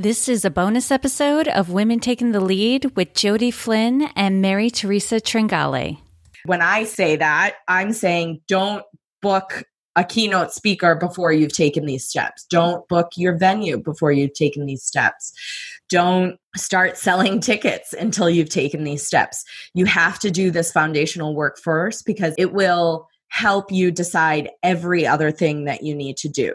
This is a bonus episode of Women Taking the Lead with Jody Flynn and Mary Teresa Tringale. When I say that, I'm saying don't book a keynote speaker before you've taken these steps. Don't book your venue before you've taken these steps. Don't start selling tickets until you've taken these steps. You have to do this foundational work first because it will help you decide every other thing that you need to do.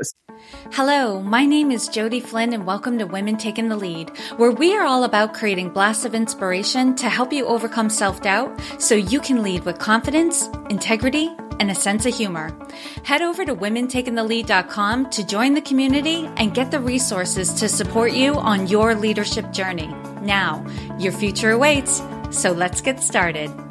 Hello, my name is Jody Flynn, and welcome to Women Taking the Lead, where we are all about creating blasts of inspiration to help you overcome self doubt so you can lead with confidence, integrity, and a sense of humor. Head over to womentakingthelead.com to join the community and get the resources to support you on your leadership journey. Now, your future awaits, so let's get started.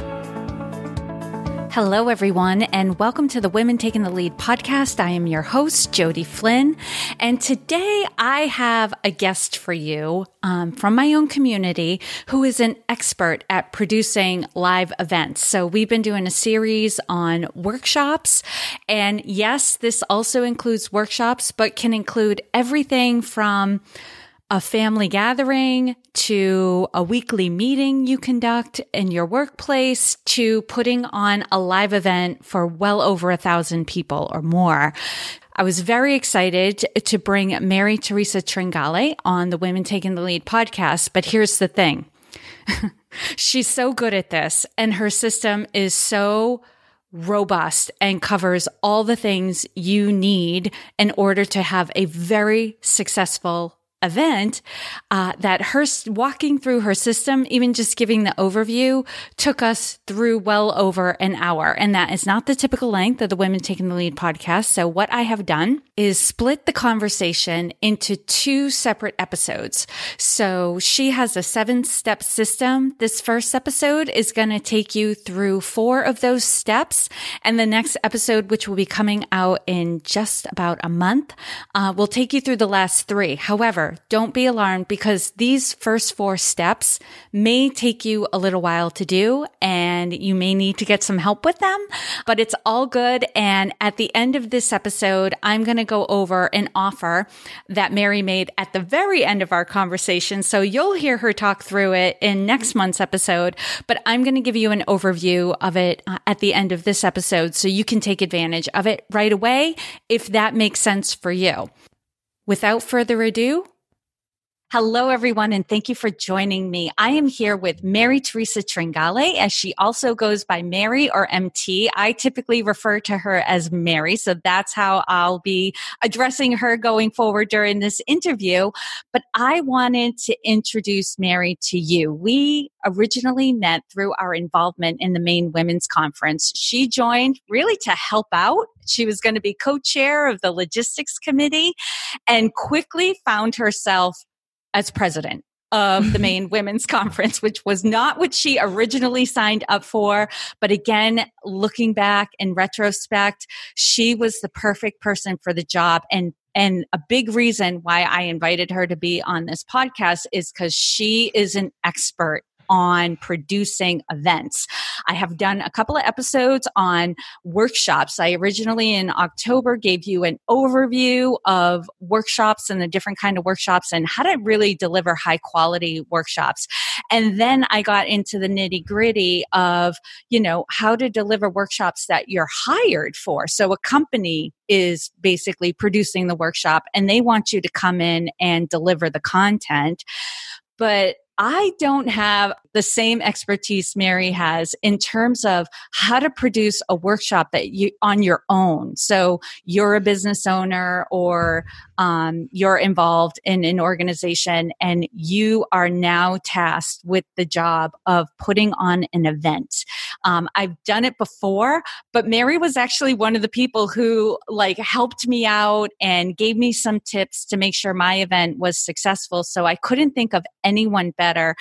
Hello, everyone, and welcome to the Women Taking the Lead podcast. I am your host, Jody Flynn, and today I have a guest for you um, from my own community who is an expert at producing live events. So we've been doing a series on workshops, and yes, this also includes workshops, but can include everything from a family gathering to a weekly meeting you conduct in your workplace to putting on a live event for well over a thousand people or more. I was very excited to bring Mary Teresa Tringale on the Women Taking the Lead podcast, but here's the thing. She's so good at this and her system is so robust and covers all the things you need in order to have a very successful event uh, that her walking through her system, even just giving the overview, took us through well over an hour. And that is not the typical length of the Women Taking the Lead podcast. So what I have done is split the conversation into two separate episodes. So she has a seven step system. This first episode is going to take you through four of those steps. And the next episode, which will be coming out in just about a month, uh, will take you through the last three. However, don't be alarmed because these first four steps may take you a little while to do and you may need to get some help with them, but it's all good. And at the end of this episode, I'm going to go over an offer that Mary made at the very end of our conversation. So you'll hear her talk through it in next month's episode, but I'm going to give you an overview of it uh, at the end of this episode so you can take advantage of it right away if that makes sense for you. Without further ado, Hello, everyone, and thank you for joining me. I am here with Mary Teresa Tringale, as she also goes by Mary or MT. I typically refer to her as Mary, so that's how I'll be addressing her going forward during this interview. But I wanted to introduce Mary to you. We originally met through our involvement in the Maine Women's Conference. She joined really to help out. She was going to be co chair of the logistics committee and quickly found herself as president of the Maine Women's Conference, which was not what she originally signed up for. But again, looking back in retrospect, she was the perfect person for the job. And and a big reason why I invited her to be on this podcast is because she is an expert on producing events. I have done a couple of episodes on workshops. I originally in October gave you an overview of workshops and the different kind of workshops and how to really deliver high quality workshops. And then I got into the nitty gritty of, you know, how to deliver workshops that you're hired for. So a company is basically producing the workshop and they want you to come in and deliver the content. But I don't have the same expertise Mary has in terms of how to produce a workshop that you on your own. So you're a business owner or um, you're involved in an organization and you are now tasked with the job of putting on an event. Um, I've done it before, but Mary was actually one of the people who like helped me out and gave me some tips to make sure my event was successful. So I couldn't think of anyone better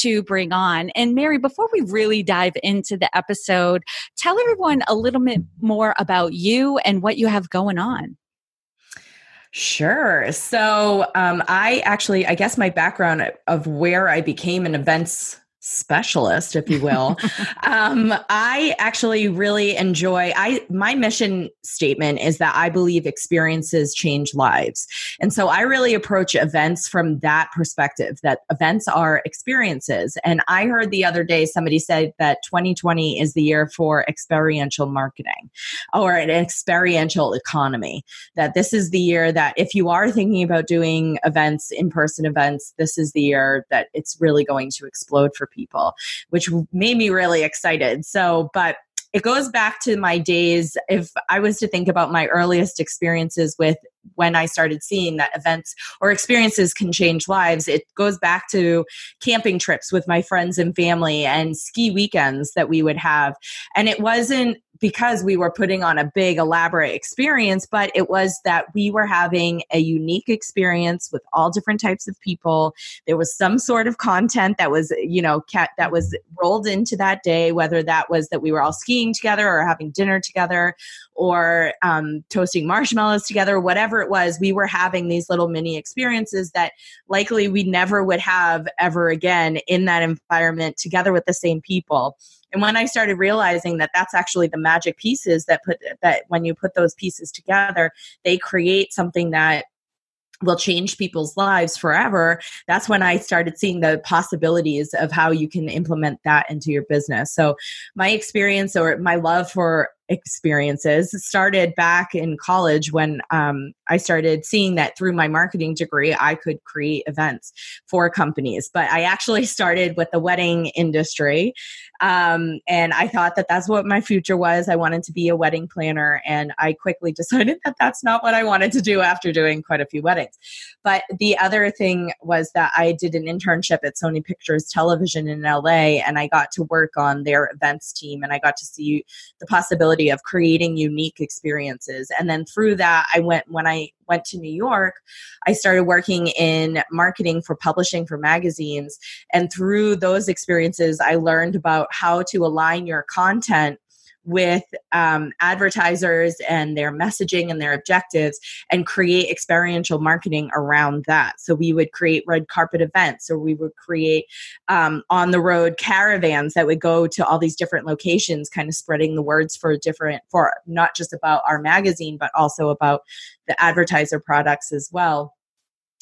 to bring on. And Mary, before we really dive into the episode, tell everyone a little bit more about you and what you have going on. Sure. So, um, I actually, I guess my background of where I became an events specialist if you will. Um, i actually really enjoy i my mission statement is that i believe experiences change lives. And so i really approach events from that perspective that events are experiences. And i heard the other day somebody said that 2020 is the year for experiential marketing or an experiential economy that this is the year that if you are thinking about doing events in person events this is the year that it's really going to explode for people, which made me really excited. So, but it goes back to my days. If I was to think about my earliest experiences with when I started seeing that events or experiences can change lives, it goes back to camping trips with my friends and family and ski weekends that we would have. And it wasn't because we were putting on a big elaborate experience but it was that we were having a unique experience with all different types of people. There was some sort of content that was you know cat that was rolled into that day whether that was that we were all skiing together or having dinner together or um, toasting marshmallows together whatever it was we were having these little mini experiences that likely we never would have ever again in that environment together with the same people. And when I started realizing that that's actually the magic pieces that put that when you put those pieces together, they create something that will change people's lives forever that's when i started seeing the possibilities of how you can implement that into your business. So my experience or my love for experiences started back in college when um, I started seeing that through my marketing degree, I could create events for companies. But I actually started with the wedding industry. Um, and I thought that that's what my future was. I wanted to be a wedding planner. And I quickly decided that that's not what I wanted to do after doing quite a few weddings. But the other thing was that I did an internship at Sony Pictures Television in LA, and I got to work on their events team and I got to see the possibility of creating unique experiences. And then through that, I went when I went to New York, I started working in marketing for publishing for magazines. And through those experiences, I learned about how to align your content with um, advertisers and their messaging and their objectives and create experiential marketing around that. So we would create red carpet events or we would create um, on the road caravans that would go to all these different locations, kind of spreading the words for different, for not just about our magazine, but also about the advertiser products as well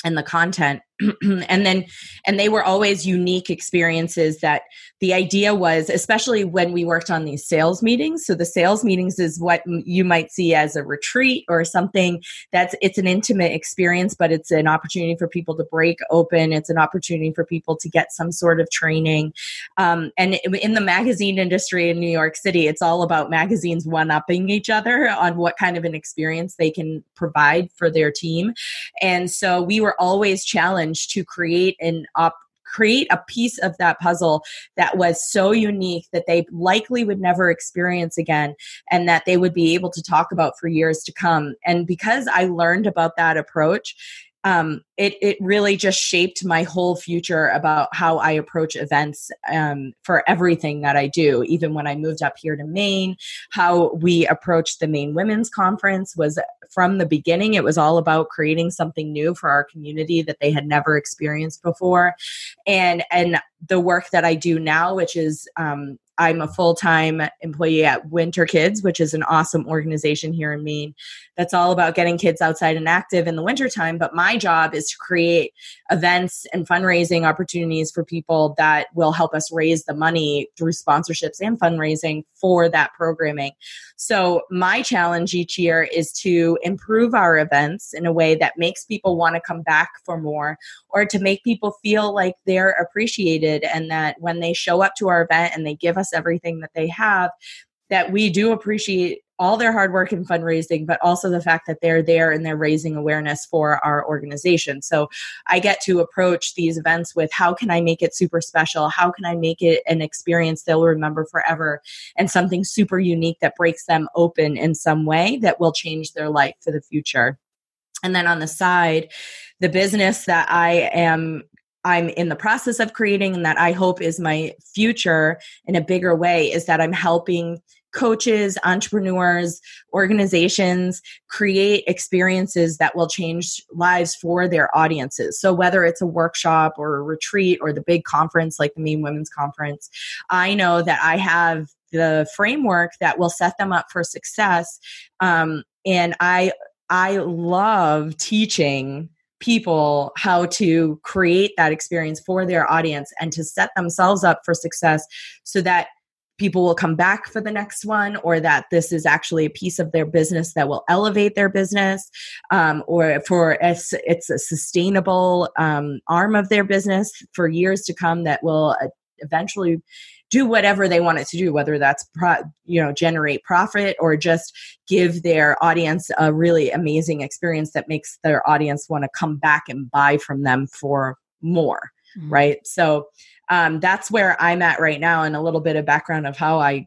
and the content and then and they were always unique experiences that the idea was especially when we worked on these sales meetings. So the sales meetings is what you might see as a retreat or something that's it's an intimate experience but it's an opportunity for people to break open. It's an opportunity for people to get some sort of training. Um, and in the magazine industry in new york city it's all about magazines one-upping each other on what kind of an experience they can provide for their team. And so we were always challenged challenge to create an op create a piece of that puzzle that was so unique that they likely would never experience again and that they would be able to talk about for years to come. And because I learned about that approach, um, it it really just shaped my whole future about how I approach events um, for everything that I do. Even when I moved up here to Maine, how we approached the Maine Women's Conference was from the beginning. It was all about creating something new for our community that they had never experienced before, and and the work that I do now, which is um, I'm a full time employee at Winter Kids, which is an awesome organization here in Maine that's all about getting kids outside and active in the wintertime. But my job is to create events and fundraising opportunities for people that will help us raise the money through sponsorships and fundraising for that programming. So, my challenge each year is to improve our events in a way that makes people want to come back for more or to make people feel like they're appreciated and that when they show up to our event and they give us everything that they have, that we do appreciate all their hard work in fundraising, but also the fact that they're there and they're raising awareness for our organization. So I get to approach these events with how can I make it super special? How can I make it an experience they'll remember forever and something super unique that breaks them open in some way that will change their life for the future? And then on the side, the business that I am I'm in the process of creating and that I hope is my future in a bigger way is that I'm helping coaches, entrepreneurs, organizations create experiences that will change lives for their audiences. So whether it's a workshop or a retreat or the big conference like the Maine Women's Conference, I know that I have the framework that will set them up for success. Um, and I I love teaching people how to create that experience for their audience and to set themselves up for success so that people will come back for the next one or that this is actually a piece of their business that will elevate their business um, or for it's, it's a sustainable um, arm of their business for years to come that will uh, eventually do whatever they want it to do whether that's pro, you know generate profit or just give their audience a really amazing experience that makes their audience want to come back and buy from them for more mm-hmm. right so um, that's where i'm at right now and a little bit of background of how i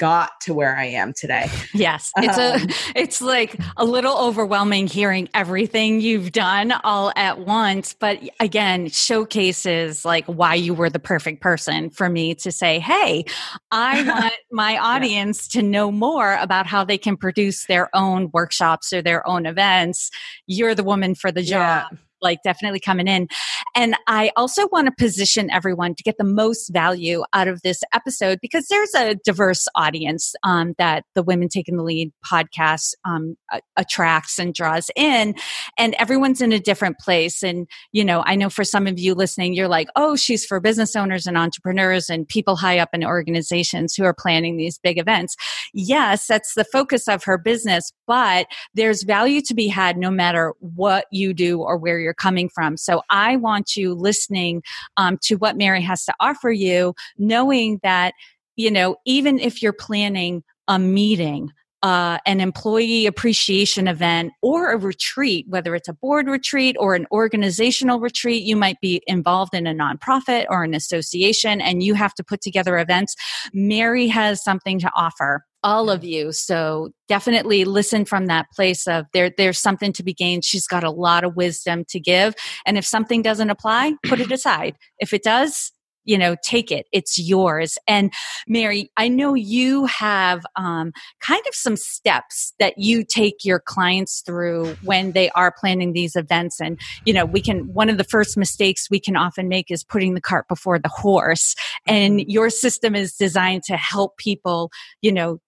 got to where I am today. Yes. It's um, a it's like a little overwhelming hearing everything you've done all at once, but again, showcases like why you were the perfect person for me to say, "Hey, I want my audience yeah. to know more about how they can produce their own workshops or their own events. You're the woman for the job." Yeah like definitely coming in. And I also want to position everyone to get the most value out of this episode because there's a diverse audience um, that the Women Taking the Lead podcast um, attracts and draws in. And everyone's in a different place. And, you know, I know for some of you listening, you're like, oh, she's for business owners and entrepreneurs and people high up in organizations who are planning these big events. Yes, that's the focus of her business, but there's value to be had no matter what you do or where you're you're coming from. So I want you listening um, to what Mary has to offer you, knowing that, you know, even if you're planning a meeting, uh, an employee appreciation event or a retreat, whether it's a board retreat or an organizational retreat, you might be involved in a nonprofit or an association and you have to put together events. Mary has something to offer all of you. So definitely listen from that place of there there's something to be gained. She's got a lot of wisdom to give. And if something doesn't apply, put it aside. If it does, you know take it it's yours. And mary i know you have um, kind of some steps that you take your clients through when they are planning these events. And you know we can one of the first mistakes we can often make is putting the cart before the horse. And mm-hmm. your system is designed to help people you know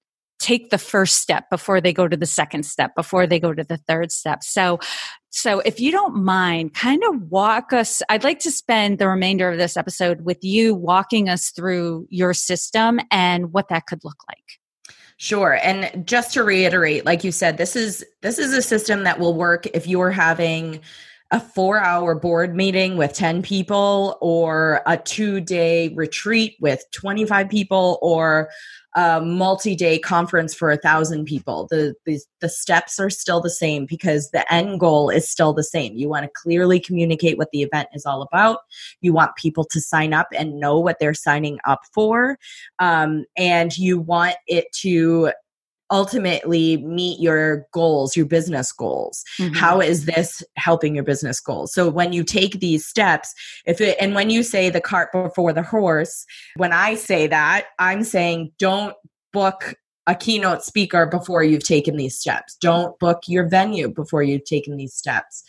take the first step before they go to the second step before they go to the third step. So so if you don't mind kind of walk us i'd like to spend the remainder of this episode with you walking us through your system and what that could look like Sure. And just to reiterate, like you said, this is this is a system that will work if you're having a 4-hour board meeting with 10 people or a 2-day retreat with 25 people or a multi-day conference for a thousand people. The, the the steps are still the same because the end goal is still the same. You want to clearly communicate what the event is all about. You want people to sign up and know what they're signing up for. Um, and you want it to ultimately meet your goals, your business goals. Mm-hmm. How is this helping your business goals? So when you take these steps, if it, and when you say the cart before the horse, when I say that, I'm saying don't book a keynote speaker before you've taken these steps. Don't book your venue before you've taken these steps.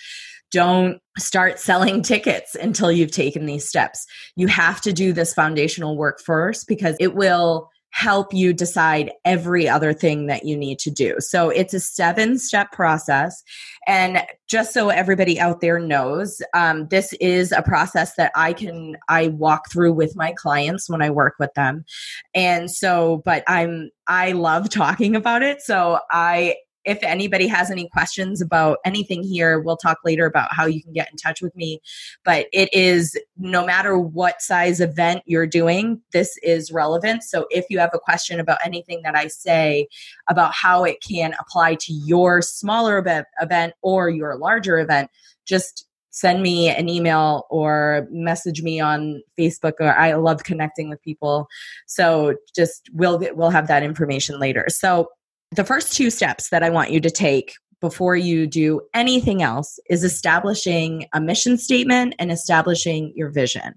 Don't start selling tickets until you've taken these steps. You have to do this foundational work first because it will help you decide every other thing that you need to do. So it's a seven step process. And just so everybody out there knows, um, this is a process that I can, I walk through with my clients when I work with them. And so, but I'm, I love talking about it. So I if anybody has any questions about anything here, we'll talk later about how you can get in touch with me. But it is no matter what size event you're doing, this is relevant. So if you have a question about anything that I say about how it can apply to your smaller event or your larger event, just send me an email or message me on Facebook or I love connecting with people. So just we'll we'll have that information later. So the first two steps that I want you to take before you do anything else is establishing a mission statement and establishing your vision.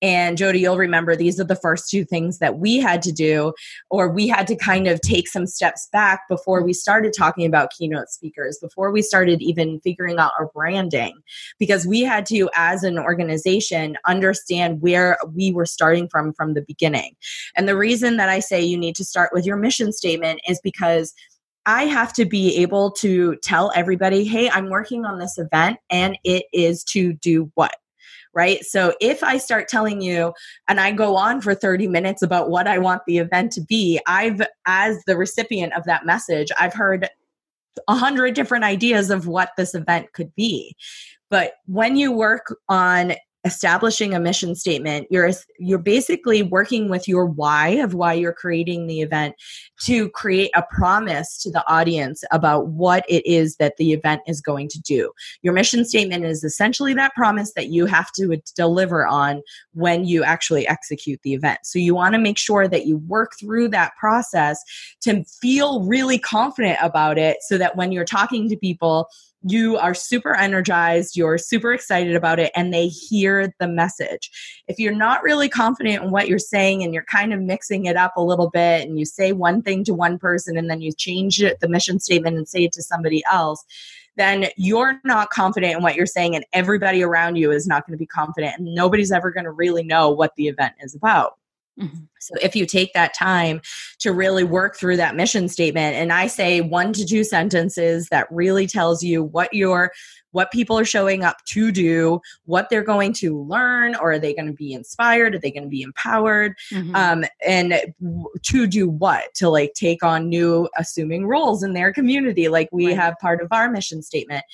And Jody, you'll remember these are the first two things that we had to do, or we had to kind of take some steps back before we started talking about keynote speakers, before we started even figuring out our branding, because we had to, as an organization, understand where we were starting from from the beginning. And the reason that I say you need to start with your mission statement is because I have to be able to tell everybody, hey, I'm working on this event and it is to do what? Right. So if I start telling you and I go on for 30 minutes about what I want the event to be, I've, as the recipient of that message, I've heard a hundred different ideas of what this event could be. But when you work on establishing a mission statement you're you're basically working with your why of why you're creating the event to create a promise to the audience about what it is that the event is going to do. Your mission statement is essentially that promise that you have to deliver on when you actually execute the event. So you want to make sure that you work through that process to feel really confident about it so that when you're talking to people you are super energized, you're super excited about it, and they hear the message. If you're not really confident in what you're saying and you're kind of mixing it up a little bit, and you say one thing to one person and then you change it, the mission statement and say it to somebody else, then you're not confident in what you're saying, and everybody around you is not going to be confident, and nobody's ever going to really know what the event is about. Mm-hmm. So if you take that time to really work through that mission statement and I say one to two sentences that really tells you what your what people are showing up to do, what they're going to learn, or are they going to be inspired? Are they going to be empowered? Mm-hmm. Um, and to do what? To like take on new assuming roles in their community, like we right. have part of our mission statement.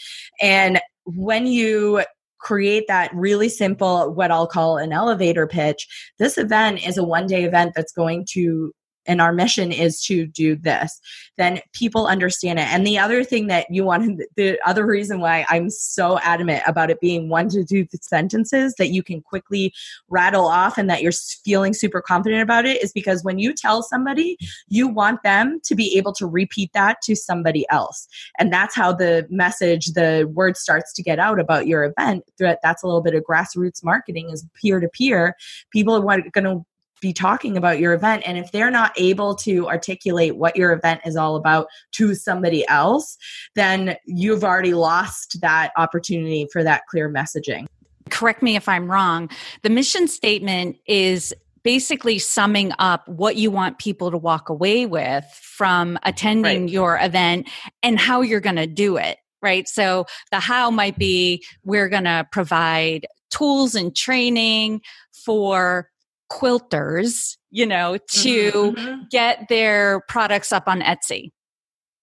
And when you create that really simple, what I'll call an elevator pitch. This event is a one day event that's going to and our mission is to do this then people understand it. And the other thing that you want the other reason why i'm so adamant about it being one to two sentences that you can quickly rattle off and that you're feeling super confident about it is because when you tell somebody you want them to be able to repeat that to somebody else. And that's how the message the word starts to get out about your event. That's a little bit of grassroots marketing is peer to peer. People are going to be talking about your event. And if they're not able to articulate what your event is all about to somebody else, then you've already lost that opportunity for that clear messaging. Correct me if I'm wrong. The mission statement is basically summing up what you want people to walk away with from attending right. your event and how you're going to do it right? So the how might be we're going to provide tools and training for quilters, you know, to mm-hmm, mm-hmm. get their products up on Etsy.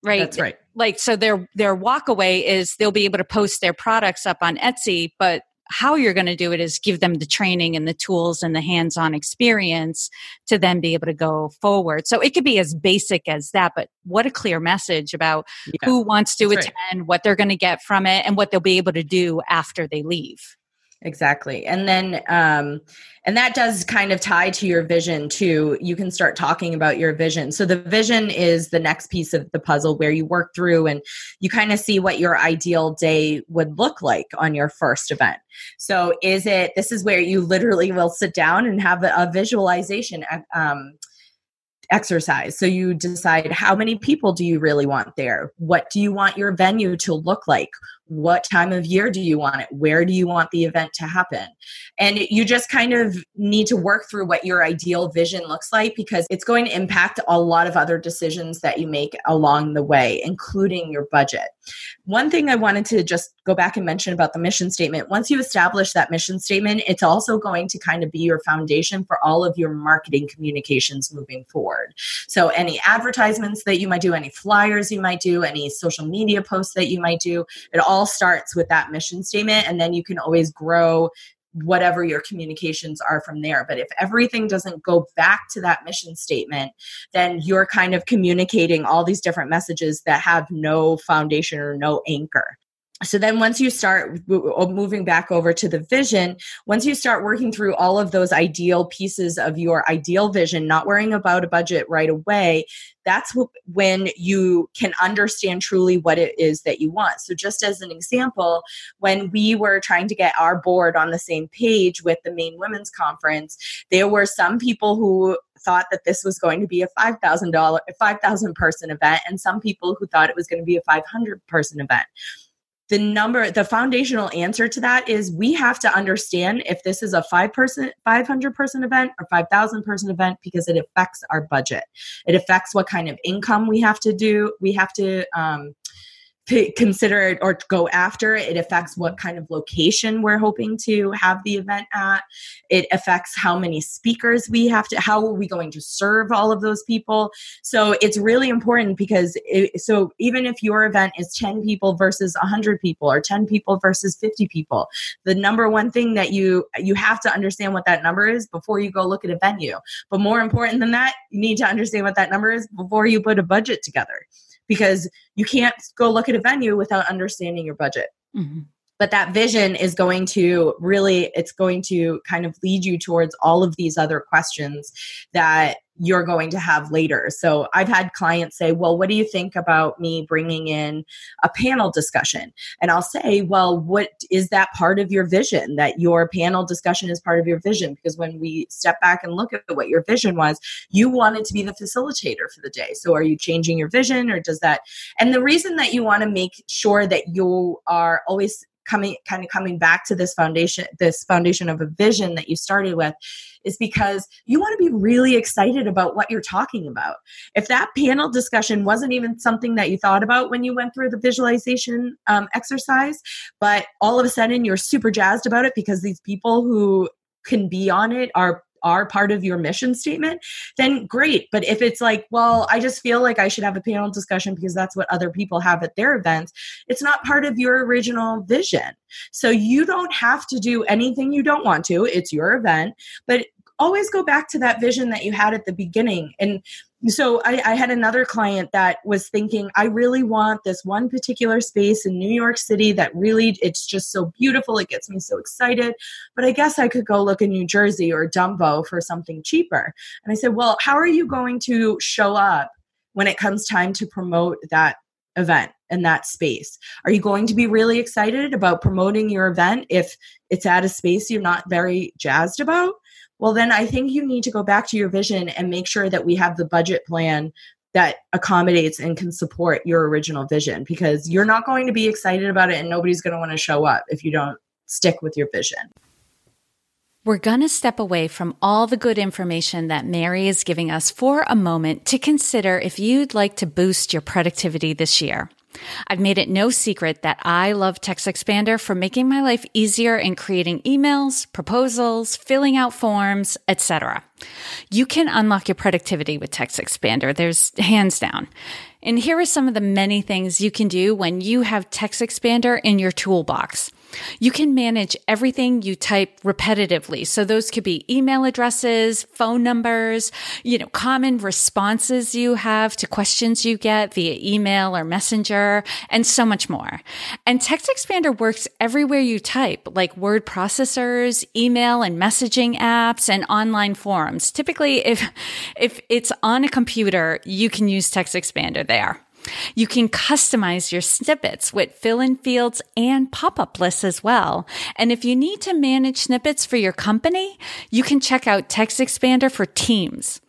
Right? That's right. Like so their their walkaway is they'll be able to post their products up on Etsy, but how you're going to do it is give them the training and the tools and the hands-on experience to then be able to go forward. So it could be as basic as that, but what a clear message about yeah, who wants to attend, right. what they're going to get from it, and what they'll be able to do after they leave. Exactly. And then, um, and that does kind of tie to your vision too. You can start talking about your vision. So the vision is the next piece of the puzzle where you work through and you kind of see what your ideal day would look like on your first event. So is it, this is where you literally will sit down and have a, a visualization, um, exercise. So you decide how many people do you really want there? What do you want your venue to look like? What time of year do you want it? Where do you want the event to happen? And you just kind of need to work through what your ideal vision looks like because it's going to impact a lot of other decisions that you make along the way including your budget. One thing i wanted to just go back and mention about the mission statement once you establish that mission statement it's also going to kind of be your foundation for all of your marketing communications moving forward. So any advertisements that you might do any flyers you might do any social media posts that you might do it all all starts with that mission statement and then you can always grow whatever your communications are from there. But if everything doesn't go back to that mission statement, then you're kind of communicating all these different messages that have no foundation or no anchor. So then once you start moving back over to the vision once you start working through all of those ideal pieces of your ideal vision not worrying about a budget right away that's when you can understand truly what it is that you want. So just as an example when we were trying to get our board on the same page with the maine women's conference there were some people who thought that this was going to be a $5000 5000 person event and some people who thought it was going to be a 500 person event the number the foundational answer to that is we have to understand if this is a 5 person 500 person event or 5000 person event because it affects our budget. It affects what kind of income we have to do we have to um, consider it or go after. It affects what kind of location we're hoping to have the event at. It affects how many speakers we have to, how are we going to serve all of those people. So it's really important because, it, so even if your event is 10 people versus 100 people or 10 people versus 50 people, the number one thing that you, you have to understand what that number is before you go look at a venue. But more important than that, you need to understand what that number is before you put a budget together because you can't go look at a venue without understanding your budget. Mm-hmm. But that vision is going to really, it's going to kind of lead you towards all of these other questions that you're going to have later. So I've had clients say, Well, what do you think about me bringing in a panel discussion? And I'll say, Well, what is that part of your vision? That your panel discussion is part of your vision? Because when we step back and look at what your vision was, you wanted to be the facilitator for the day. So are you changing your vision or does that? And the reason that you want to make sure that you are always coming kind of coming back to this foundation this foundation of a vision that you started with is because you want to be really excited about what you're talking about. If that panel discussion wasn't even something that you thought about when you went through the visualization um, exercise but all of a sudden you're super jazzed about it because these people who can be on it are are part of your mission statement, then great. But if it's like, well, I just feel like I should have a panel discussion because that's what other people have at their events, it's not part of your original vision. So you don't have to do anything you don't want to. It's your event, but always go back to that vision that you had at the beginning. And so I, I, had another client that was thinking i really want this one particular space in new york city that really it's just so beautiful. It gets me so excited. But i guess i could go look in new jersey or dumbo for something cheaper. And i said well how are you going to show up when it comes time to promote that event in that space? Are you going to be really excited about promoting your event if it's at a space you're not very jazzed about well then i think you need to go back to your vision and make sure that we have the budget plan that accommodates and can support your original vision because you're not going to be excited about it and nobody's going to want to show up if you don't stick with your vision. We're going to step away from all the good information that Mary is giving us for a moment to consider if you'd like to boost your productivity this year. I've made it no secret that I love Text Expander for making my life easier in creating emails, proposals, filling out forms, etc. You can unlock your productivity with Text Expander. There's hands down. And here are some of the many things you can do when you have Text Expander in your toolbox. You can manage everything you type repetitively. So those could be email addresses, phone numbers, you know, common responses you have to questions you get via email or messenger, and so much more. And Text Expander works everywhere you type, like word processors, email and messaging apps, and online forums. Typically, if, if it's on a computer, you can use Text Expander there. You can customize your snippets with fill in fields and pop up lists as well. And if you need to manage snippets for your company, you can check out Text Expander for Teams.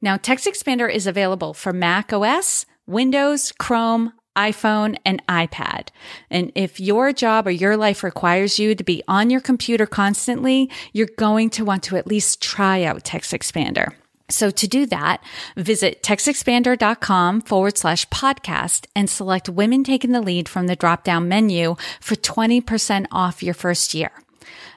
Now, Text Expander is available for Mac OS, Windows, Chrome, iPhone, and iPad. And if your job or your life requires you to be on your computer constantly, you're going to want to at least try out TextExpander. So to do that, visit textexpander.com forward slash podcast and select women taking the lead from the drop down menu for 20% off your first year.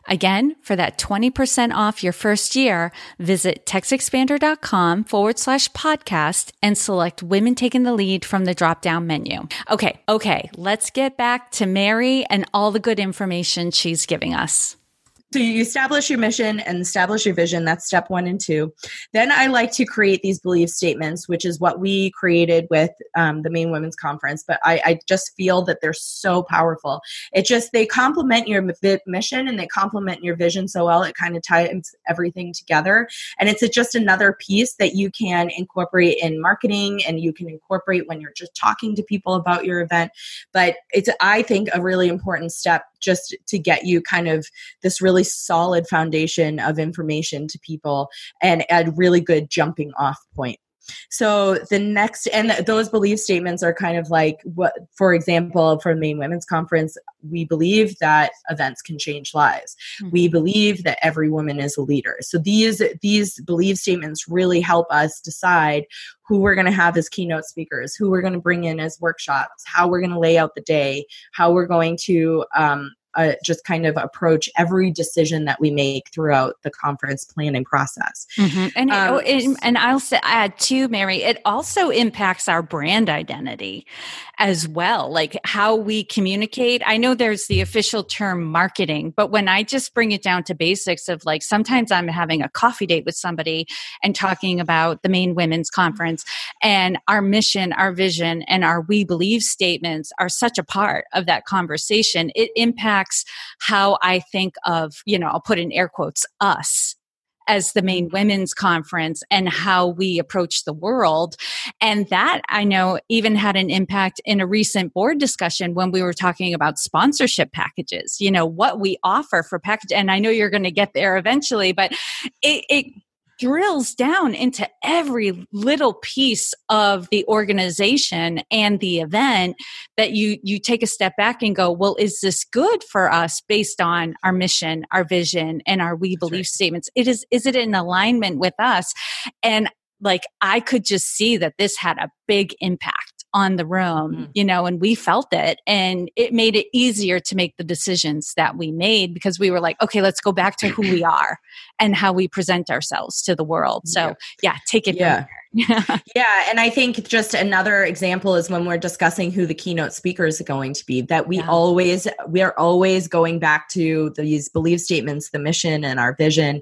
Again, for that 20% off your first year, visit textexpander.com forward slash podcast and select women taking the lead from the drop down menu. Okay. Okay. Let's get back to Mary and all the good information she's giving us. So you establish your mission and establish your vision. That's step one and two. Then I like to create these belief statements, which is what we created with um, the Maine Women's Conference. But I, I, just feel that they're so powerful. It just they complement your mission and they complement your vision so well. It kind of ties everything together, and it's just another piece that you can incorporate in marketing and you can incorporate when you're just talking to people about your event. But it's I think a really important step just to get you kind of this really solid foundation of information to people and a really good jumping off point. So the next, and those belief statements are kind of like what, for example, for the Maine Women's Conference, we believe that events can change lives. Mm-hmm. We believe that every woman is a leader. So these these belief statements really help us decide who we're going to have as keynote speakers, who we're going to bring in as workshops, how we're going to lay out the day, how we're going to um, uh, just kind of approach every decision that we make throughout the conference planning process. Mm-hmm. And, um, it, it, and I'll say, add too, Mary, it also impacts our brand identity as well, like how we communicate. I know there's the official term marketing, but when I just bring it down to basics of like sometimes I'm having a coffee date with somebody and talking about the Maine women's conference and our mission, our vision, and our we believe statements are such a part of that conversation. It impacts how I think of, you know, I'll put in air quotes, us as the Maine mm. women's conference and how we approach the world. And that I know even had an impact in a recent board discussion when we were talking about sponsorship packages, you know, what we offer for package. And I know you're going to get there eventually, but it, it drills down into every little piece of the organization and the event that you you take a step back and go well is this good for us based on our mission our vision and our we believe right. statements? It is is it in alignment with us? And like i could just see that this had a big impact on the room, mm-hmm. you know, and we felt it. And it made it easier to make the decisions that we made because we were like, okay, let's go back to who we are and how we present ourselves to the world. So, yeah, yeah take it yeah. yeah. And I think just another example is when we're discussing who the keynote speaker is going to be, that we yeah. always, we are always going back to these belief statements, the mission and our vision.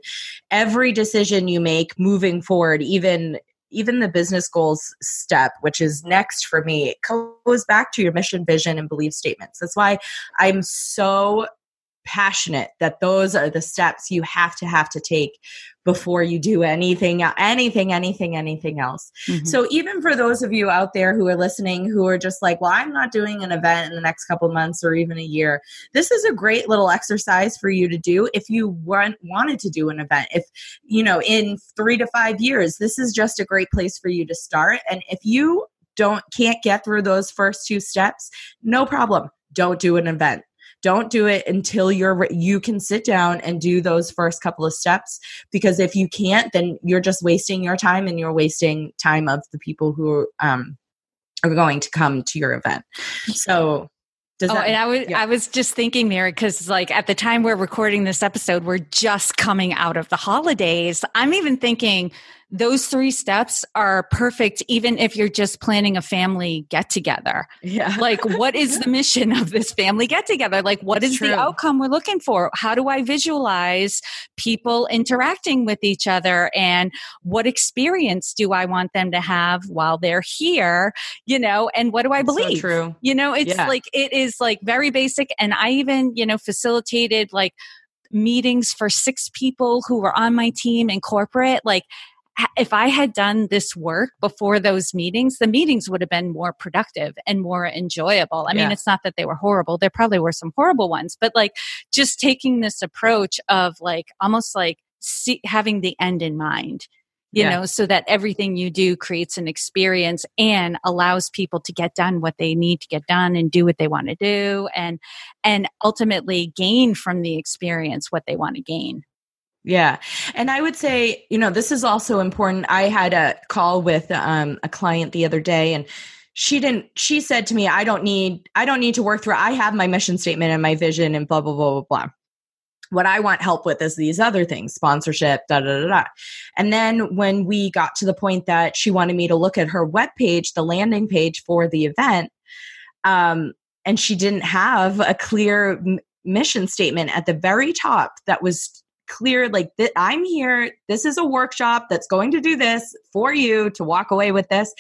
Every decision you make moving forward, even even the business goals step, which is next for me, goes back to your mission, vision, and belief statements. That's why I'm so passionate that those are the steps you have to have to take before you do anything anything anything anything else. Mm-hmm. so even for those of you out there who are listening who are just like well i'm not doing an event in the next couple months or even a year this is a great little exercise for you to do if you want, wanted to do an event. If you know in three to five years this is just a great place for you to start. And if you don't can't get through those first two steps no problem. Don't do an event don't do it until you're you can sit down and do those first couple of steps because if you can't then you're just wasting your time and you're wasting time of the people who um, are going to come to your event so does oh, that, and I was yeah. I was just thinking, there because like at the time we're recording this episode, we're just coming out of the holidays. I'm even thinking those three steps are perfect even if you're just planning a family get together. Yeah. Like what is the mission of this family get together? Like what is True. the outcome we're looking for? How do I visualize people interacting with each other and what experience do I want them to have while they're here, you know, and what do I believe? So true. You know, it's yeah. like it is like very basic and I even, you know, facilitated like meetings for six people who were on my team in corporate like if I had done this work before those meetings, the meetings would have been more productive and more enjoyable. I yeah. mean, it's not that they were horrible. There probably were some horrible ones, but like just taking this approach of like almost like see, having the end in mind, you yeah. know, so that everything you do creates an experience and allows people to get done what they need to get done and do what they want to do and, and ultimately gain from the experience what they want to gain. Yeah. And I would say, you know, this is also important. I had a call with um, a client the other day and she didn't she said to me, I don't need I don't need to work through I have my mission statement and my vision and blah blah blah blah blah. What I want help with is these other things, sponsorship, da da da da. And then when we got to the point that she wanted me to look at her web page, the landing page for the event, um, and she didn't have a clear mission statement at the very top that was clear like that I'm here. This is a workshop that's going to do this for you to walk away with this.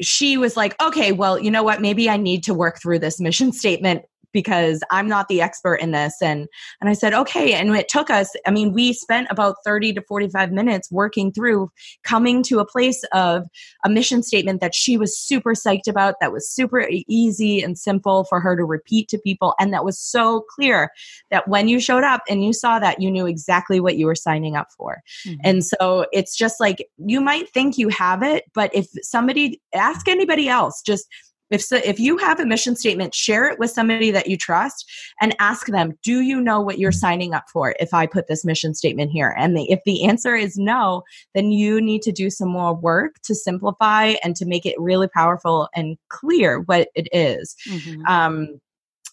She was like okay well you know what? Maybe I need to work through this mission statement because I'm not the expert in this. And and I said, okay. And it took us, I mean, we spent about 30 to 45 minutes working through coming to a place of a mission statement that she was super psyched about, that was super easy and simple for her to repeat to people. And that was so clear that when you showed up and you saw that, you knew exactly what you were signing up for. Mm-hmm. And so it's just like you might think you have it, but if somebody ask anybody else, just if so, if you have a mission statement, share it with somebody that you trust and ask them, "Do you know what you're signing up for if I put this mission statement here?" And the, if the answer is no, then you need to do some more work to simplify and to make it really powerful and clear what it is. Mm-hmm. Um,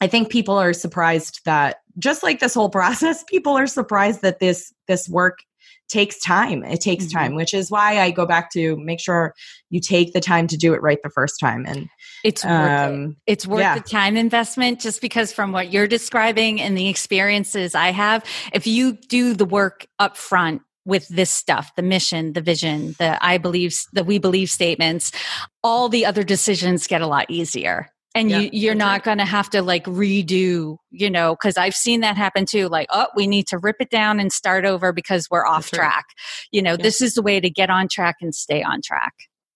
I think people are surprised that just like this whole process, people are surprised that this this work takes time. It takes mm-hmm. time, which is why I go back to make sure you take the time to do it right the first time. And it's um, worth it. Um, it's worth yeah. the time investment just because from what you're describing and the experiences I have, if you do the work up front with this stuff the mission the vision the i believe the we believe statements all the other decisions get a lot easier and yeah, you you're not right. going to have to like redo you know because i've seen that happen too like oh we need to rip it down and start over because we're off that's track right. you know yeah. this is the way to get on track and stay on track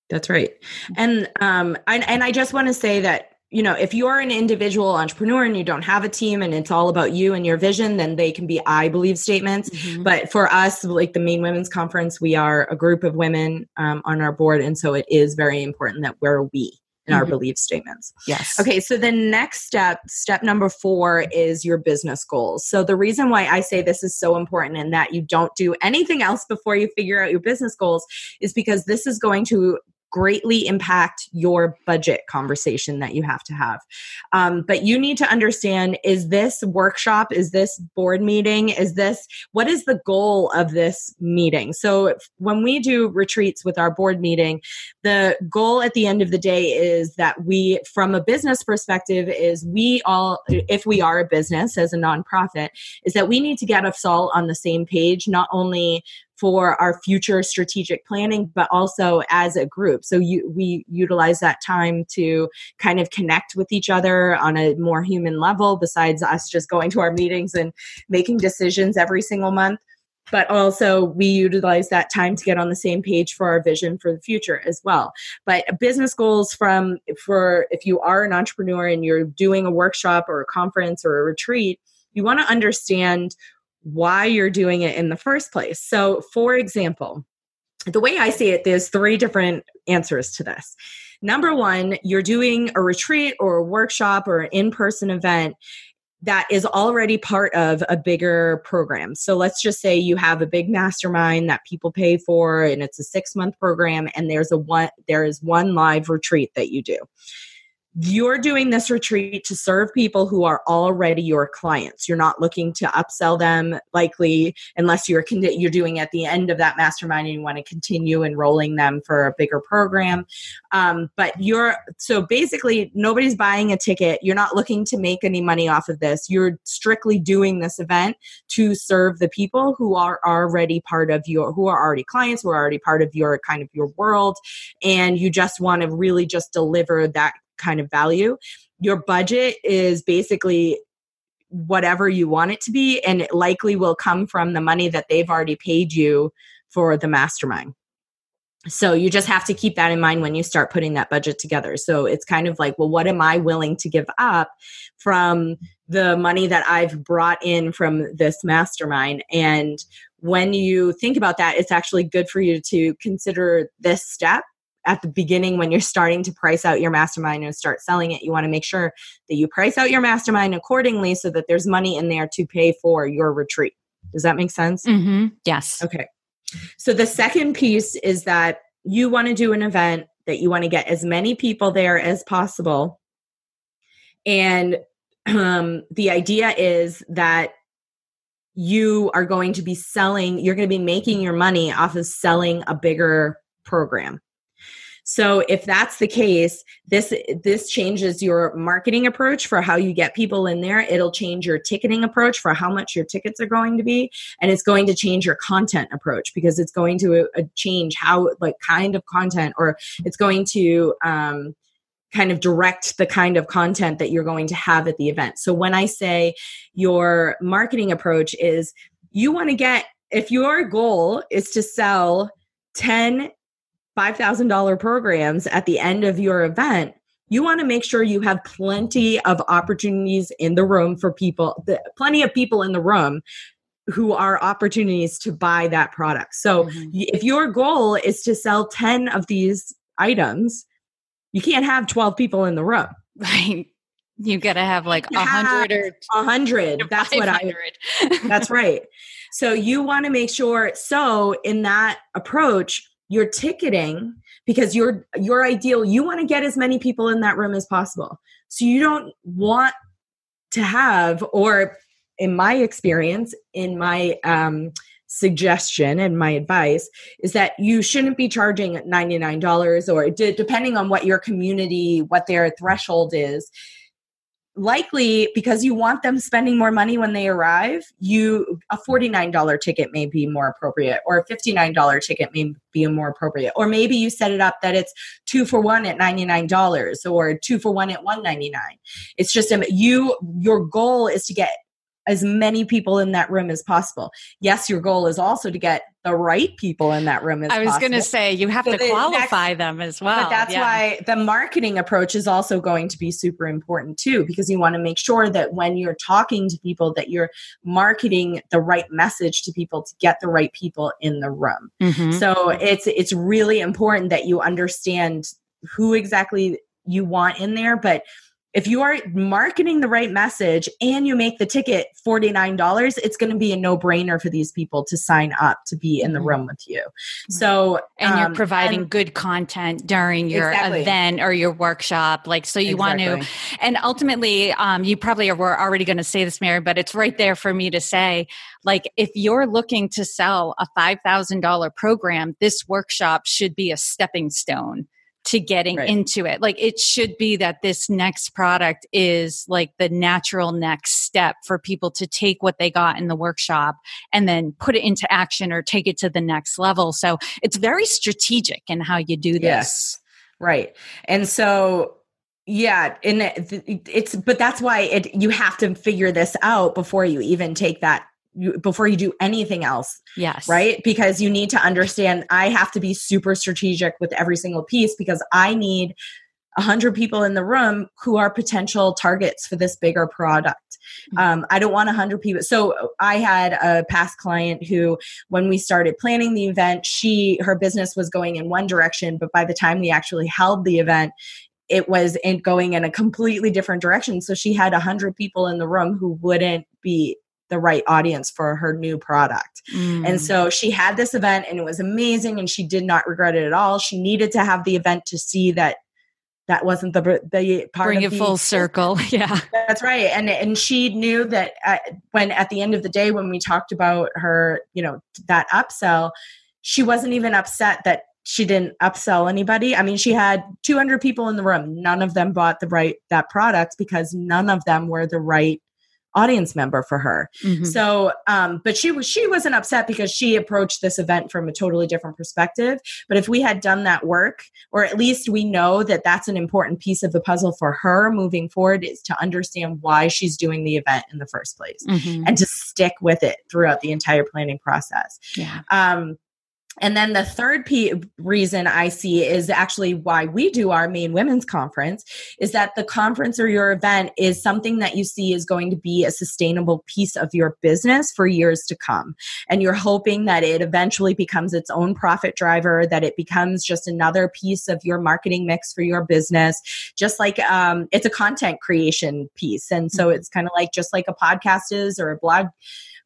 that's right and um and, and i just want to say that you know if you're an individual entrepreneur and you don't have a team and it's all about you and your vision then they can be i believe statements mm-hmm. but for us like the Maine women's conference we are a group of women um, on our board and so it is very important that we're we in mm-hmm. our belief statements. Yes. Okay, so the next step, step number four, is your business goals. So the reason why I say this is so important and that you don't do anything else before you figure out your business goals is because this is going to greatly impact your budget conversation that you have to have. Um, but you need to understand is this workshop, is this board meeting, is this what is the goal of this meeting? So when we do retreats with our board meeting, the goal at the end of the day is that we, from a business perspective, is we all, if we are a business as a nonprofit, is that we need to get us all on the same page, not only for our future strategic planning, but also as a group. So you, we utilize that time to kind of connect with each other on a more human level, besides us just going to our meetings and making decisions every single month. But also, we utilize that time to get on the same page for our vision for the future as well. But business goals from for if you are an entrepreneur and you're doing a workshop or a conference or a retreat, you want to understand why you're doing it in the first place. So, for example, the way I see it, there's three different answers to this. Number one, you're doing a retreat or a workshop or an in person event that is already part of a bigger program. So let's just say you have a big mastermind that people pay for and it's a 6 month program and there's a one there is one live retreat that you do you're doing this retreat to serve people who are already your clients. You're not looking to upsell them likely unless you're con- you're doing at the end of that mastermind and you want to continue enrolling them for a bigger program. Um, but you're so basically nobody's buying a ticket. You're not looking to make any money off of this. You're strictly doing this event to serve the people who are already part of your who are already clients, who are already part of your kind of your world, and you just want to really just deliver that kind of value. Your budget is basically whatever you want it to be, and it likely will come from the money that they've already paid you for the mastermind. So you just have to keep that in mind when you start putting that budget together. So it's kind of like, well, what am I willing to give up from the money that I've brought in from this mastermind? And when you think about that, it's actually good for you to consider this step at the beginning when you're starting to price out your mastermind and start selling it you want to make sure that you price out your mastermind accordingly so that there's money in there to pay for your retreat. Does that make sense? Mm-hmm. yes. Okay. So the second piece is that you want to do an event that you want to get as many people there as possible. And um, the idea is that you are going to be selling you're going to be making your money off of selling a bigger program So if that's the case, this this changes your marketing approach for how you get people in there. It'll change your ticketing approach for how much your tickets are going to be, and it's going to change your content approach because it's going to uh, change how like kind of content or it's going to um, kind of direct the kind of content that you're going to have at the event. So when I say your marketing approach is you want to get if your goal is to sell 10 $5,000 programs at the end of your event, you want to make sure you have plenty of opportunities in the room for people, the, plenty of people in the room who are opportunities to buy that product. So mm-hmm. if your goal is to sell 10 of these items, you can't have 12 people in the room. Right. You got to have like a hundred or a hundred. That's what I. that's right. So you want to make sure. So in that approach, your ticketing because your your ideal you want to get as many people in that room as possible. So you don't want to have or in my experience in my um, suggestion and my advice is that you shouldn't be charging $99 or depending on what your community what their threshold is likely because you want them spending more money when they arrive you a $49 ticket may be more appropriate or a $59 ticket may be more appropriate. Or maybe you set it up that it's two for one at $99 or two for one at 199 it's just a, you your goal is to get as many people in that room as possible. Yes, your goal is also to get the right people in that room as I was going to say you have so to qualify next, them as well. But that's yeah. why the marketing approach is also going to be super important too because you want to make sure that when you're talking to people that you're marketing the right message to people to get the right people in the room. Mm-hmm. So it's it's really important that you understand who exactly you want in there but if you are marketing the right message and you make the ticket $49 it's going to be a no-brainer for these people to sign up to be in the mm-hmm. room with you so and you're um, providing and, good content during your exactly. event or your workshop like so you exactly. want to and ultimately um, you probably were already going to say this mary but it's right there for me to say like if you're looking to sell a $5000 program this workshop should be a stepping stone to getting right. into it. Like it should be that this next product is like the natural next step for people to take what they got in the workshop and then put it into action or take it to the next level. So it's very strategic in how you do this. Yes. Right. And so yeah, and it's but that's why it you have to figure this out before you even take that you, before you do anything else. Yes. Right? Because you need to understand I have to be super strategic with every single piece because I need 100 people in the room who are potential targets for this bigger product. Mm-hmm. Um, I don't want 100 people. So I had a past client who, when we started planning the event, she her business was going in one direction, but by the time we actually held the event, it was in going in a completely different direction. So she had 100 people in the room who wouldn't be the right audience for her new product. Mm. And so she had this event and it was amazing and she did not regret it at all. She needed to have the event to see that that wasn't the the part bring it full circle yeah that's right and and she knew that at, when at the end of the day when we talked about her you know that upsell she wasn't even upset that she didn't upsell anybody i mean she had 200 people in the room none of them bought the right that product because none of them were the right audience member for her. Mm-hmm. So, um, but she was she wasn't upset because she approached this event from a totally different perspective. But if we had done that work, or at least we know that that's an important piece of the puzzle for her moving forward, is to understand why she's doing the event in the first place mm-hmm. and to stick with it throughout the entire planning process. Yeah. Um, and then the third p- reason I see is actually why we do our Maine women's conference is that the conference or your event is something that you see is going to be a sustainable piece of your business for years to come. And you're hoping that it eventually becomes its own profit driver, that it becomes just another piece of your marketing mix for your business, just like um, it's a content creation piece. And so mm-hmm. it's kind of like just like a podcast is or a blog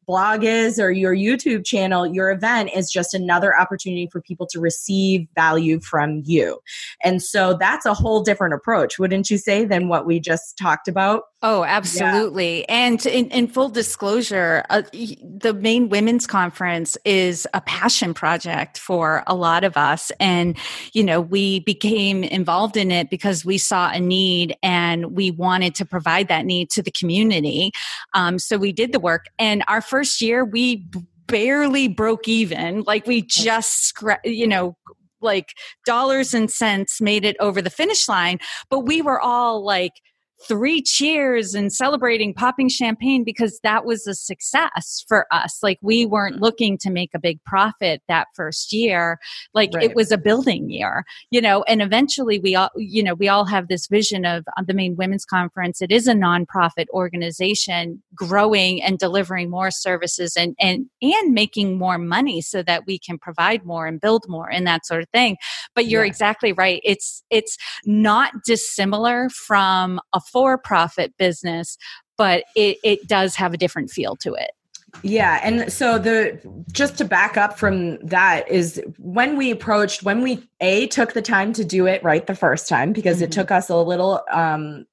blog is or your YouTube channel, your event is just another opportunity for people to receive value from you. And so that's a whole different approach, wouldn't you say, than what we just talked about? Oh, absolutely. Yeah. And in, in, full disclosure, uh, the Maine Women's Conference is a passion project for a lot of us. And, you know, we became involved in it because we saw a need and we wanted to provide that need to the community. Um, so we did the work. And our first year, we barely broke even. Like we just, you know, like dollars and cents made it over the finish line. But we were all like, three cheers and celebrating, popping champagne because that was a success for us. Like we weren't mm. looking to make a big profit that first year. Like right. it was a building year, you know, and eventually we all, you know, we all have this vision of the Maine Women's Conference. It is a nonprofit organization growing and delivering more services and, and, and making more money so that we can provide more and build more and that sort of thing. But you're yeah. exactly right. It's, it's not dissimilar from a for profit business, but it, it does have a different feel to it. Yeah. And so the just to back up from that is when we approached, when we A took the time to do it right the first time, because mm-hmm. it took us a little um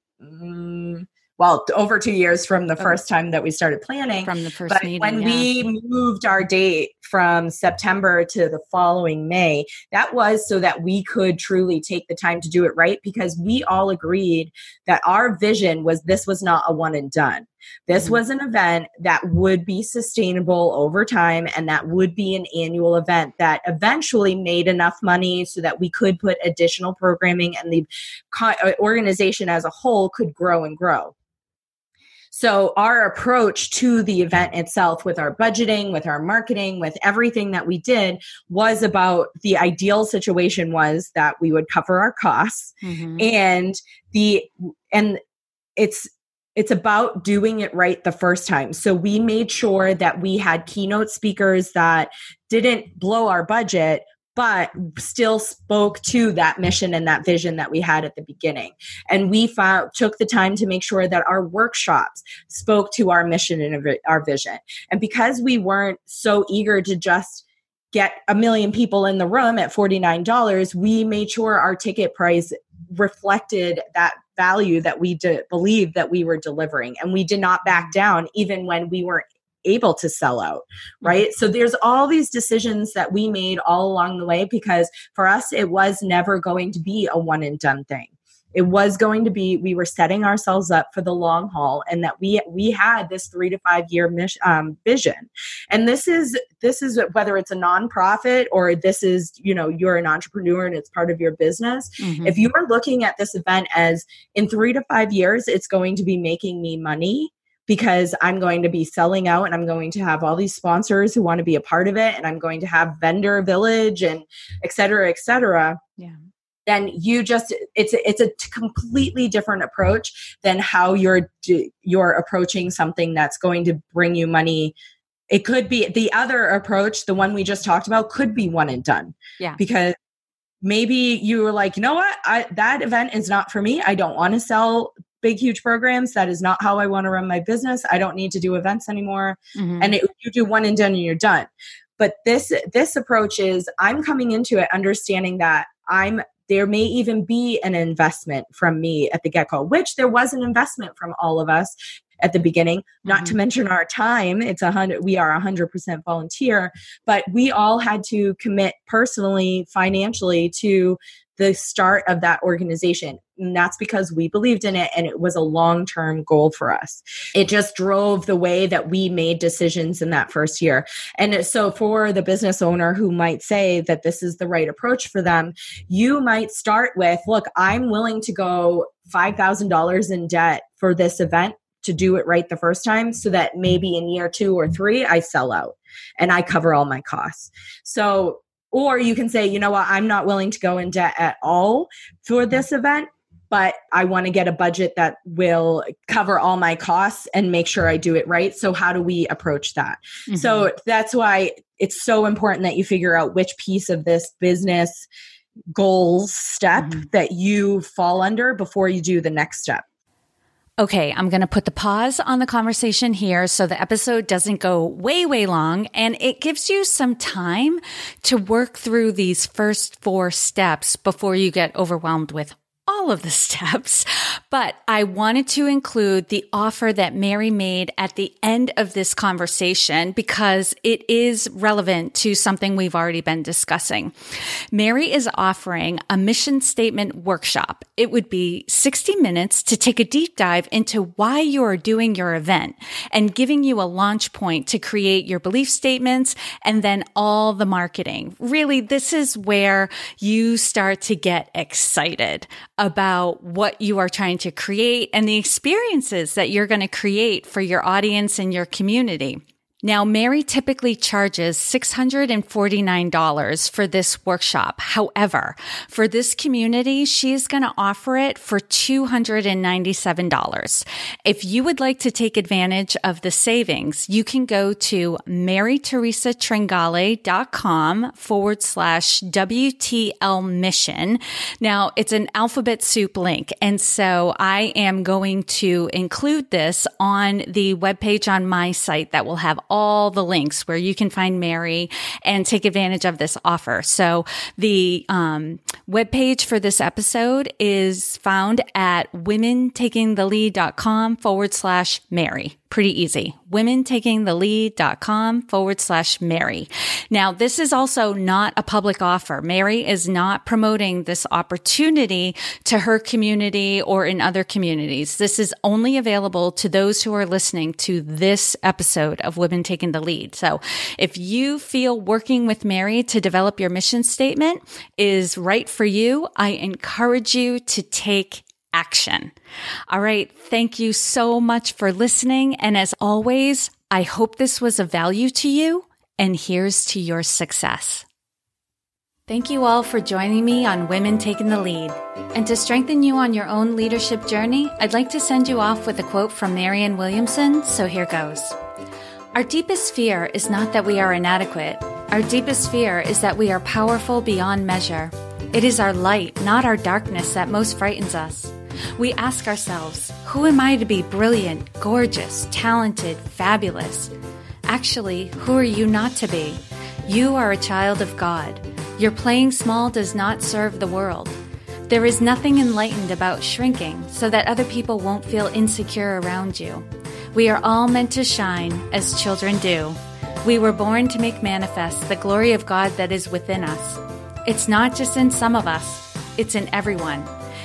well over two years from the first time that we started planning from the first but meeting, when yeah. we moved our date from september to the following may that was so that we could truly take the time to do it right because we all agreed that our vision was this was not a one and done this mm-hmm. was an event that would be sustainable over time and that would be an annual event that eventually made enough money so that we could put additional programming and the uh, organization as a whole could grow and grow. So, our approach to the event itself, with our budgeting, with our marketing, with everything that we did, was about the ideal situation was that we would cover our costs mm-hmm. and the and it's it's about doing it right the first time. So we made sure that we had keynote speakers that didn't blow our budget, but still spoke to that mission and that vision that we had at the beginning. And we found, took the time to make sure that our workshops spoke to our mission and our vision. And because we weren't so eager to just get a million people in the room at $49, we made sure our ticket price reflected that value that we de- believed that we were delivering and we did not back down even when we weren't able to sell out right mm-hmm. so there's all these decisions that we made all along the way because for us it was never going to be a one and done thing it was going to be we were setting ourselves up for the long haul and that we we had this three to five year mission um, vision and this is this is whether it's a nonprofit or this is you know you're an entrepreneur and it's part of your business mm-hmm. if you are looking at this event as in three to five years it's going to be making me money because I'm going to be selling out and I'm going to have all these sponsors who want to be a part of it and I'm going to have vendor village and et cetera, et cetera. Yeah. Then you just it's it's a completely different approach than how you're you're approaching something that's going to bring you money. It could be the other approach the one we just talked about could be one and done. Yeah. Because maybe you were like you know what? I, that event is not for me. I don't want to sell big huge programs. That is not how i want to run my business. I don't need to do events anymore. Mm-hmm. and it, you do one and done and you're done. But this this approach is i'm coming into it understanding that i'm there may even be an investment from me at the get go, which there was an investment from all of us at the beginning. Not mm-hmm. to mention our time. It's a hundred we are a hundred percent volunteer. But we all had to commit personally financially to the start of that organization. And that's because we believed in it and it was a long term goal for us. It just drove the way that we made decisions in that first year. And so, for the business owner who might say that this is the right approach for them, you might start with look, I'm willing to go $5,000 in debt for this event to do it right the first time so that maybe in year two or three I sell out and I cover all my costs. So or you can say, you know what, I'm not willing to go in debt at all for this event, but I want to get a budget that will cover all my costs and make sure I do it right. So, how do we approach that? Mm-hmm. So, that's why it's so important that you figure out which piece of this business goals step mm-hmm. that you fall under before you do the next step. Okay, I'm going to put the pause on the conversation here so the episode doesn't go way, way long and it gives you some time to work through these first four steps before you get overwhelmed with all of the steps, but I wanted to include the offer that Mary made at the end of this conversation because it is relevant to something we've already been discussing. Mary is offering a mission statement workshop. It would be 60 minutes to take a deep dive into why you are doing your event and giving you a launch point to create your belief statements and then all the marketing. Really, this is where you start to get excited about what you are trying to create and the experiences that you're going to create for your audience and your community. Now, Mary typically charges $649 for this workshop. However, for this community, she is going to offer it for $297. If you would like to take advantage of the savings, you can go to maryteresatringale.com forward slash WTL mission. Now, it's an alphabet soup link. And so I am going to include this on the webpage on my site that will have all the links where you can find Mary and take advantage of this offer. So the um, webpage for this episode is found at womentakingthelead.com forward slash Mary. Pretty easy. Womentakingthelead.com forward slash Mary. Now, this is also not a public offer. Mary is not promoting this opportunity to her community or in other communities. This is only available to those who are listening to this episode of Women Taking the Lead. So if you feel working with Mary to develop your mission statement is right for you, I encourage you to take action. All right. Thank you so much for listening. And as always, I hope this was of value to you. And here's to your success. Thank you all for joining me on Women Taking the Lead. And to strengthen you on your own leadership journey, I'd like to send you off with a quote from Marianne Williamson. So here goes. Our deepest fear is not that we are inadequate. Our deepest fear is that we are powerful beyond measure. It is our light, not our darkness, that most frightens us. We ask ourselves, who am I to be brilliant, gorgeous, talented, fabulous? Actually, who are you not to be? You are a child of God. Your playing small does not serve the world. There is nothing enlightened about shrinking so that other people won't feel insecure around you. We are all meant to shine as children do. We were born to make manifest the glory of God that is within us. It's not just in some of us, it's in everyone.